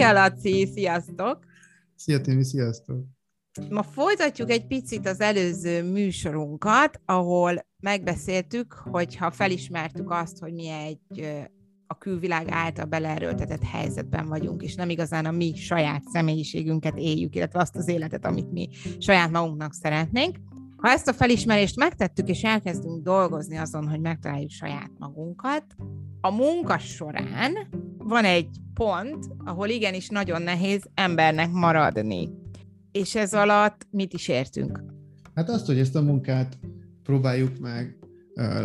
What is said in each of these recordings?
Szia, Laci, sziasztok! Szia, Timi, sziasztok! Ma folytatjuk egy picit az előző műsorunkat, ahol megbeszéltük, hogy ha felismertük azt, hogy mi egy a külvilág által beleerőltetett helyzetben vagyunk, és nem igazán a mi saját személyiségünket éljük, illetve azt az életet, amit mi saját magunknak szeretnénk. Ha ezt a felismerést megtettük, és elkezdünk dolgozni azon, hogy megtaláljuk saját magunkat, a munka során van egy pont, ahol igenis nagyon nehéz embernek maradni. És ez alatt mit is értünk? Hát azt, hogy ezt a munkát próbáljuk meg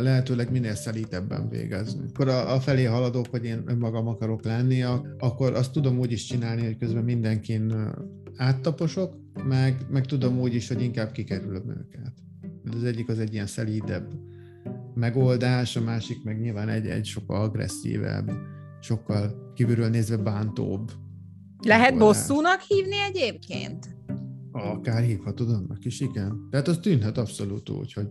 lehetőleg minél szelítebben végezni. Akkor a, a felé haladok, hogy én magam akarok lenni, akkor azt tudom úgy is csinálni, hogy közben mindenkin áttaposok, meg, meg tudom úgy is, hogy inkább kikerülöm őket. Az egyik az egy ilyen szelídebb megoldás, a másik meg nyilván egy, egy sokkal agresszívebb, sokkal kívülről nézve bántóbb. Lehet megoldás. bosszúnak hívni egyébként? Akár hívhatod annak is, igen. Tehát az tűnhet abszolút úgy, hogy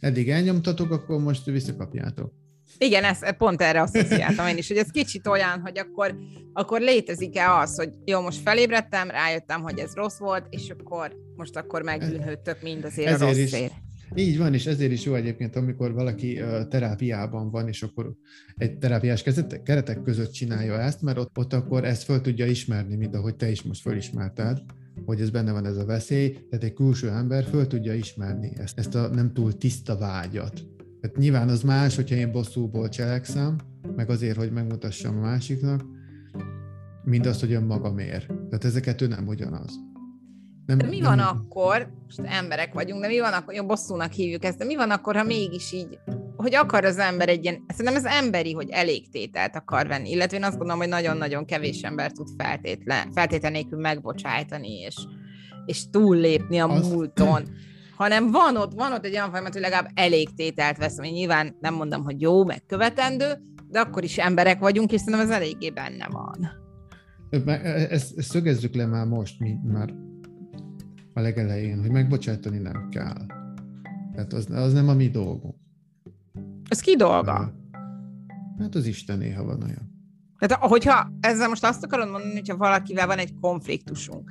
eddig elnyomtatok, akkor most visszakapjátok. Igen, ez, pont erre asszociáltam én is, hogy ez kicsit olyan, hogy akkor, akkor létezik-e az, hogy jó, most felébredtem, rájöttem, hogy ez rossz volt, és akkor most akkor megbűnhődtök mindazért Ezért a rosszért. Is, így van, és ezért is jó egyébként, amikor valaki terápiában van, és akkor egy terápiás keretek között csinálja ezt, mert ott, ott akkor ezt föl tudja ismerni, mint ahogy te is most fölismerted, hogy ez benne van ez a veszély, tehát egy külső ember föl tudja ismerni ezt, ezt a nem túl tiszta vágyat. Tehát nyilván az más, hogyha én bosszúból cselekszem, meg azért, hogy megmutassam a másiknak, mint azt, hogy önmagamért. Tehát ezeket ő nem ugyanaz. Nem, de mi van nem... akkor, most emberek vagyunk, de mi van akkor, jó, bosszúnak hívjuk ezt, de mi van akkor, ha mégis így, hogy akar az ember egy ilyen, szerintem ez emberi, hogy elégtételt akar venni, illetve én azt gondolom, hogy nagyon-nagyon kevés ember tud feltétlen, feltétlen nélkül megbocsájtani, és, és túllépni a azt... múlton hanem van ott, van ott egy olyan folyamat, hogy legalább elégtételt veszem. Én nyilván nem mondom, hogy jó, megkövetendő, de akkor is emberek vagyunk, és szerintem ez eléggé benne van. Ezt, ezt szögezzük le már most, mi már a legelején, hogy megbocsátani nem kell. Tehát az, az nem a mi dolgunk. Ez ki dolga? Hát az Isten néha van olyan. Tehát, hogyha ezzel most azt akarod mondani, hogyha valakivel van egy konfliktusunk,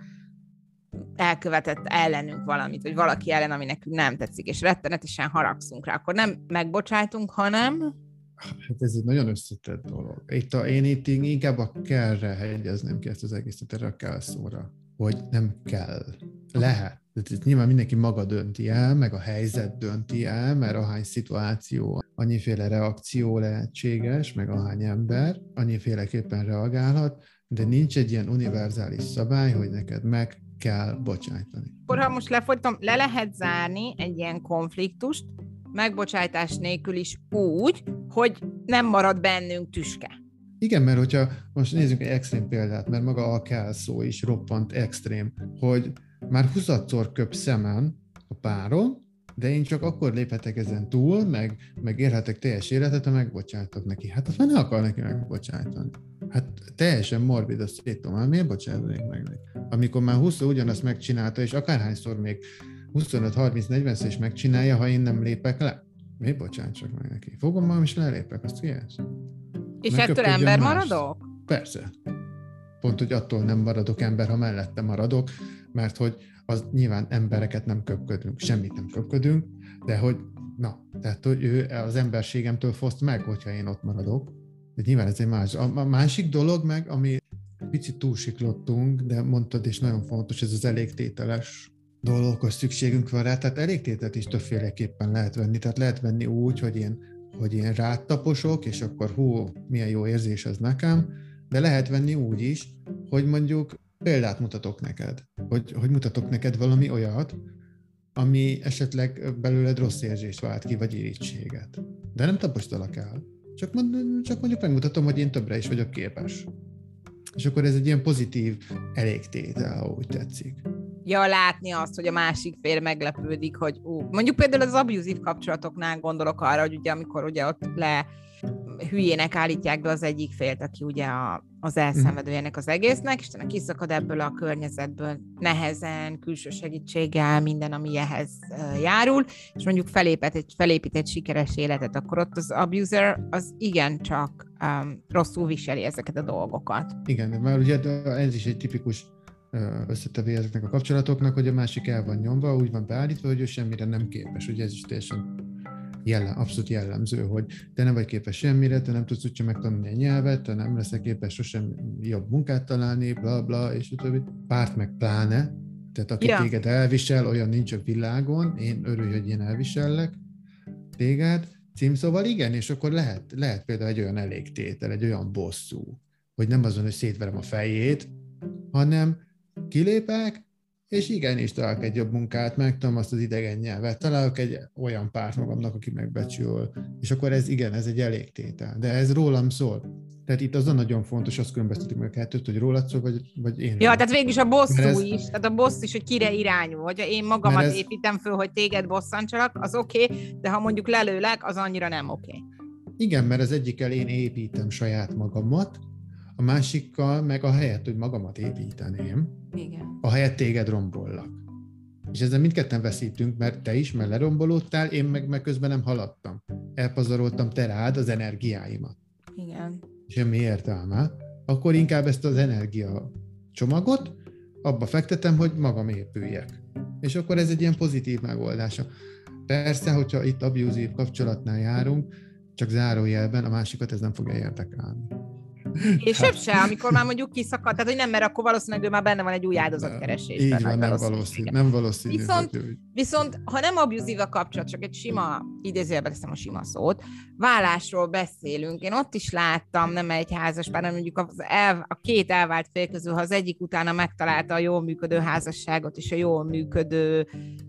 elkövetett ellenünk valamit, vagy valaki ellen, ami nekünk nem tetszik, és rettenetesen haragszunk rá, akkor nem megbocsájtunk, hanem... Hát ez egy nagyon összetett dolog. Itt a, én itt inkább a kellre hegyezném ki ezt az egészet, erre a kell szóra hogy nem kell. Lehet. Tehát nyilván mindenki maga dönti el, meg a helyzet dönti el, mert ahány szituáció, annyiféle reakció lehetséges, meg ahány ember, annyiféleképpen reagálhat, de nincs egy ilyen univerzális szabály, hogy neked meg kell bocsájtani. Akkor ha most lefolytom, le lehet zárni egy ilyen konfliktust, megbocsájtás nélkül is úgy, hogy nem marad bennünk tüske. Igen, mert hogyha most nézzük egy extrém példát, mert maga a kell szó is roppant extrém, hogy már 20 köp szemen a páron, de én csak akkor léphetek ezen túl, meg, meg élhetek teljes életet, ha megbocsátok neki. Hát azt már ne akar neki megbocsátani. Hát teljesen morbid a szétom, hát miért bocsátanék meg neki? Amikor már 20 ugyanazt megcsinálta, és akárhányszor még 25-30-40 is megcsinálja, ha én nem lépek le, miért bocsátsak meg neki? Fogom magam és lelépek, azt figyelsz? És ettől ember más. maradok? Persze. Pont, hogy attól nem maradok ember, ha mellette maradok, mert hogy az nyilván embereket nem köpködünk, semmit nem köpködünk, de hogy na, tehát hogy ő az emberségemtől foszt meg, hogyha én ott maradok. De nyilván ez egy más. A, másik dolog meg, ami picit túlsiklottunk, de mondtad, és nagyon fontos, ez az elégtételes dologhoz szükségünk van rá, tehát elégtétet is többféleképpen lehet venni, tehát lehet venni úgy, hogy én hogy én rátaposok, és akkor hú, milyen jó érzés az nekem, de lehet venni úgy is, hogy mondjuk példát mutatok neked, hogy, hogy mutatok neked valami olyat, ami esetleg belőled rossz érzést vált ki, vagy irítséget. De nem tapostalak el. Csak, mond, csak mondjuk megmutatom, hogy én többre is vagyok képes. És akkor ez egy ilyen pozitív elégtétel, ha úgy tetszik ja, látni azt, hogy a másik fél meglepődik, hogy ú, mondjuk például az abuzív kapcsolatoknál gondolok arra, hogy ugye amikor ugye ott le hülyének állítják be az egyik félt, aki ugye a az elszenvedőjének az egésznek, és utána kiszakad ebből a környezetből nehezen, külső segítséggel, minden, ami ehhez járul, és mondjuk felépít egy, felépít egy sikeres életet, akkor ott az abuser az igencsak um, rosszul viseli ezeket a dolgokat. Igen, mert ugye ez is egy tipikus összetevé ezeknek a kapcsolatoknak, hogy a másik el van nyomva, úgy van beállítva, hogy ő semmire nem képes. Ugye ez is teljesen jellem, abszolút jellemző, hogy te nem vagy képes semmire, te nem tudsz úgyse megtanulni a nyelvet, te nem leszel képes sosem jobb munkát találni, bla bla, és a többi. Párt meg pláne, tehát aki yeah. téged elvisel, olyan nincs a világon, én örülj, hogy én elvisellek téged, címszóval igen, és akkor lehet, lehet például egy olyan elégtétel, egy olyan bosszú, hogy nem azon, hogy szétverem a fejét, hanem kilépek, és igenis találok egy jobb munkát, megtanulom azt az idegen nyelvet, találok egy olyan párt magamnak, aki megbecsül, és akkor ez igen, ez egy elégtétel. De ez rólam szól. Tehát itt az a nagyon fontos, azt különböztetik meg a kettőt, hogy rólad szól, vagy, vagy én. Ja, tehát végül is a bosszú ez... is, tehát a bossz is, hogy kire irányul. Hogyha én magamat ez... építem föl, hogy téged bosszantsalak, az oké, okay, de ha mondjuk lelőlek, az annyira nem oké. Okay. Igen, mert az egyikkel én építem saját magamat, a másikkal meg a helyet, hogy magamat építeném, Igen. a helyet téged rombollak. És ezzel mindketten veszítünk, mert te is, mert lerombolódtál, én meg, meg közben nem haladtam. Elpazaroltam te rád az energiáimat. Igen. Semmi értelme. Akkor inkább ezt az energia csomagot abba fektetem, hogy magam épüljek. És akkor ez egy ilyen pozitív megoldása. Persze, hogyha itt abuzív kapcsolatnál járunk, csak zárójelben a másikat ez nem fogja érdekelni. Később se, amikor már mondjuk kiszakad, tehát hogy nem, mert akkor valószínűleg ő már benne van egy új áldozatkeresésben. Így van, nem valószínű. Nem valószínű viszont, hogy... viszont, ha nem abuzív a kapcsolat, csak egy sima, idézőjelben teszem a sima szót, vállásról beszélünk. Én ott is láttam, nem egy házas pár, mondjuk az el, a két elvált fél közül, ha az egyik utána megtalálta a jól működő házasságot és a jól működő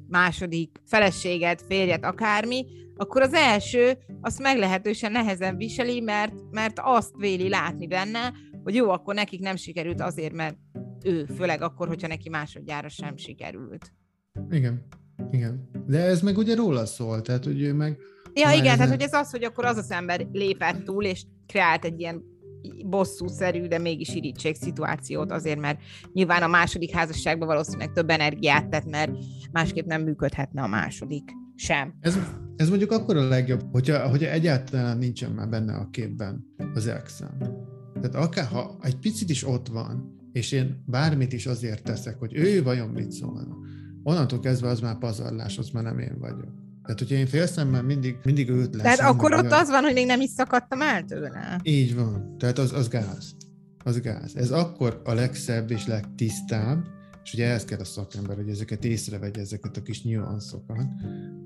második feleséget, férjet, akármi, akkor az első azt meglehetősen nehezen viseli, mert, mert azt véli látni benne, hogy jó, akkor nekik nem sikerült azért, mert ő, főleg akkor, hogyha neki másodjára sem sikerült. Igen, igen. De ez meg ugye róla szól, tehát hogy ő meg... Ja, igen, tehát hogy ez az, hogy akkor az az ember lépett túl, és kreált egy ilyen bosszúszerű, de mégis irítség szituációt azért, mert nyilván a második házasságban valószínűleg több energiát tett, mert másképp nem működhetne a második sem. Ez, ez mondjuk akkor a legjobb, hogyha, hogyha egyáltalán nincsen már benne a képben az exem. Tehát akár, ha egy picit is ott van, és én bármit is azért teszek, hogy ő vajon mit szólna, onnantól kezdve az már pazarlás, az már nem én vagyok. Tehát, hogyha én félszemmel mindig, mindig őt lesz. Tehát akkor ott olyan... az van, hogy még nem is szakadtam el tőle. Így van. Tehát az, az gáz. Az gáz. Ez akkor a legszebb és legtisztább, és ugye ehhez kell a szakember, hogy ezeket észrevegye, ezeket a kis nyuanszokat,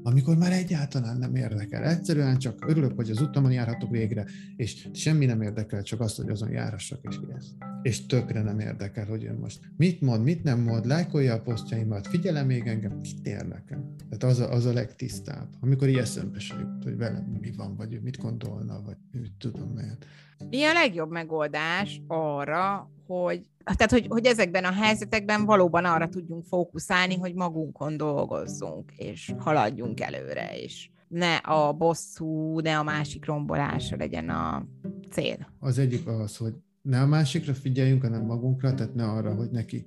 amikor már egyáltalán nem érdekel. Egyszerűen csak örülök, hogy az utamon járhatok végre, és semmi nem érdekel, csak azt, hogy azon járhassak, és kész. És tökre nem érdekel, hogy ön most mit mond, mit nem mond, lájkolja a posztjaimat, figyelem még engem, mit érdekel. Tehát az a, az a legtisztább. Amikor így eszembe se jut, hogy velem mi van, vagy mit gondolna, vagy mit tudom miért. Mi a legjobb megoldás arra, hogy, tehát, hogy, hogy ezekben a helyzetekben valóban arra tudjunk fókuszálni, hogy magunkon dolgozzunk, és haladjunk előre, és ne a bosszú, ne a másik rombolása legyen a cél. Az egyik az, hogy ne a másikra figyeljünk, hanem magunkra, tehát ne arra, hogy neki,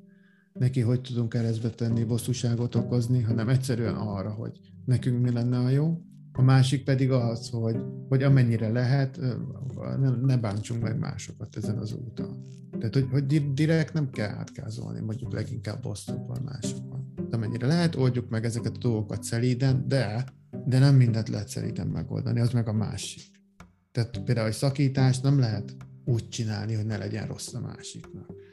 neki hogy tudunk keresztbe tenni, bosszúságot okozni, hanem egyszerűen arra, hogy nekünk mi lenne a jó, a másik pedig az, hogy, hogy amennyire lehet, ne, ne bántsunk meg másokat ezen az úton. Tehát, hogy, hogy direkt nem kell átkázolni, mondjuk leginkább bosszúval másokon. De amennyire lehet, oldjuk meg ezeket a dolgokat szelíden, de, de nem mindent lehet szelíden megoldani, az meg a másik. Tehát például egy szakítást nem lehet úgy csinálni, hogy ne legyen rossz a másiknak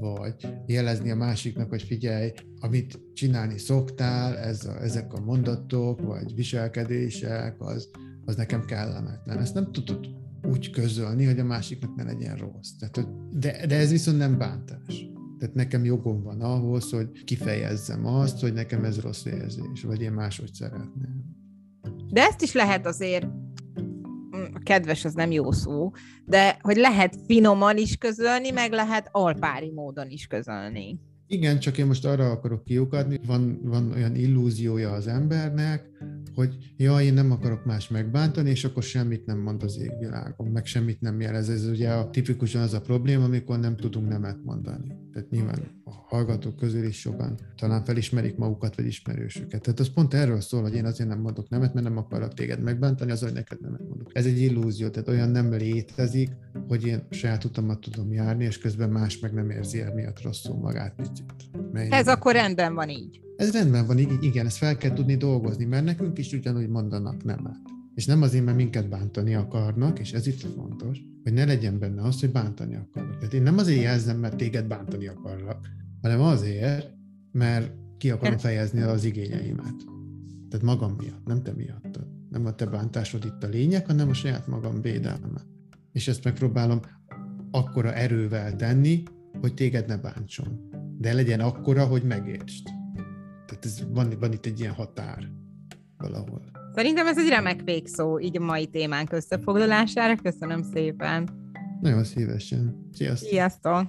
vagy jelezni a másiknak, hogy figyelj, amit csinálni szoktál, ez a, ezek a mondatok, vagy viselkedések, az, az nekem kellemetlen. Ezt nem tudod úgy közölni, hogy a másiknak ne legyen rossz. Tehát, de, de ez viszont nem bántás. Tehát nekem jogom van ahhoz, hogy kifejezzem azt, hogy nekem ez rossz érzés, vagy én máshogy szeretném. De ezt is lehet azért kedves az nem jó szó, de hogy lehet finoman is közölni, meg lehet alpári módon is közölni. Igen, csak én most arra akarok kiukadni, van, van olyan illúziója az embernek, hogy ja, én nem akarok más megbántani, és akkor semmit nem mond az égvilágon, meg semmit nem jelez. Ez ugye a, tipikusan az a probléma, amikor nem tudunk nemet mondani. Tehát nyilván a hallgatók közül is sokan talán felismerik magukat, vagy ismerősöket. Tehát az pont erről szól, hogy én azért nem mondok nemet, mert nem akarok téged megbántani, az, hogy neked nemet mondok. Ez egy illúzió, tehát olyan nem létezik, hogy én saját utamat tudom járni, és közben más meg nem érzi el miatt rosszul magát picit. Ez akkor rendben van így. Ez rendben van, igen, ezt fel kell tudni dolgozni, mert nekünk is ugyanúgy mondanak nemet. És nem azért, mert minket bántani akarnak, és ez itt a fontos, hogy ne legyen benne az, hogy bántani akarnak. Tehát én nem azért jelzem, mert téged bántani akarlak, hanem azért, mert ki akarom fejezni az igényeimet. Tehát magam miatt, nem te miatt. Nem a te bántásod itt a lényeg, hanem a saját magam védelme. És ezt megpróbálom akkora erővel tenni, hogy téged ne bántson. De legyen akkora, hogy megértsd. Tehát ez, van, van itt egy ilyen határ valahol. Szerintem ez egy remek végszó így a mai témánk összefoglalására. Köszönöm szépen. Nagyon szívesen. Sziasztok! Sziasztok!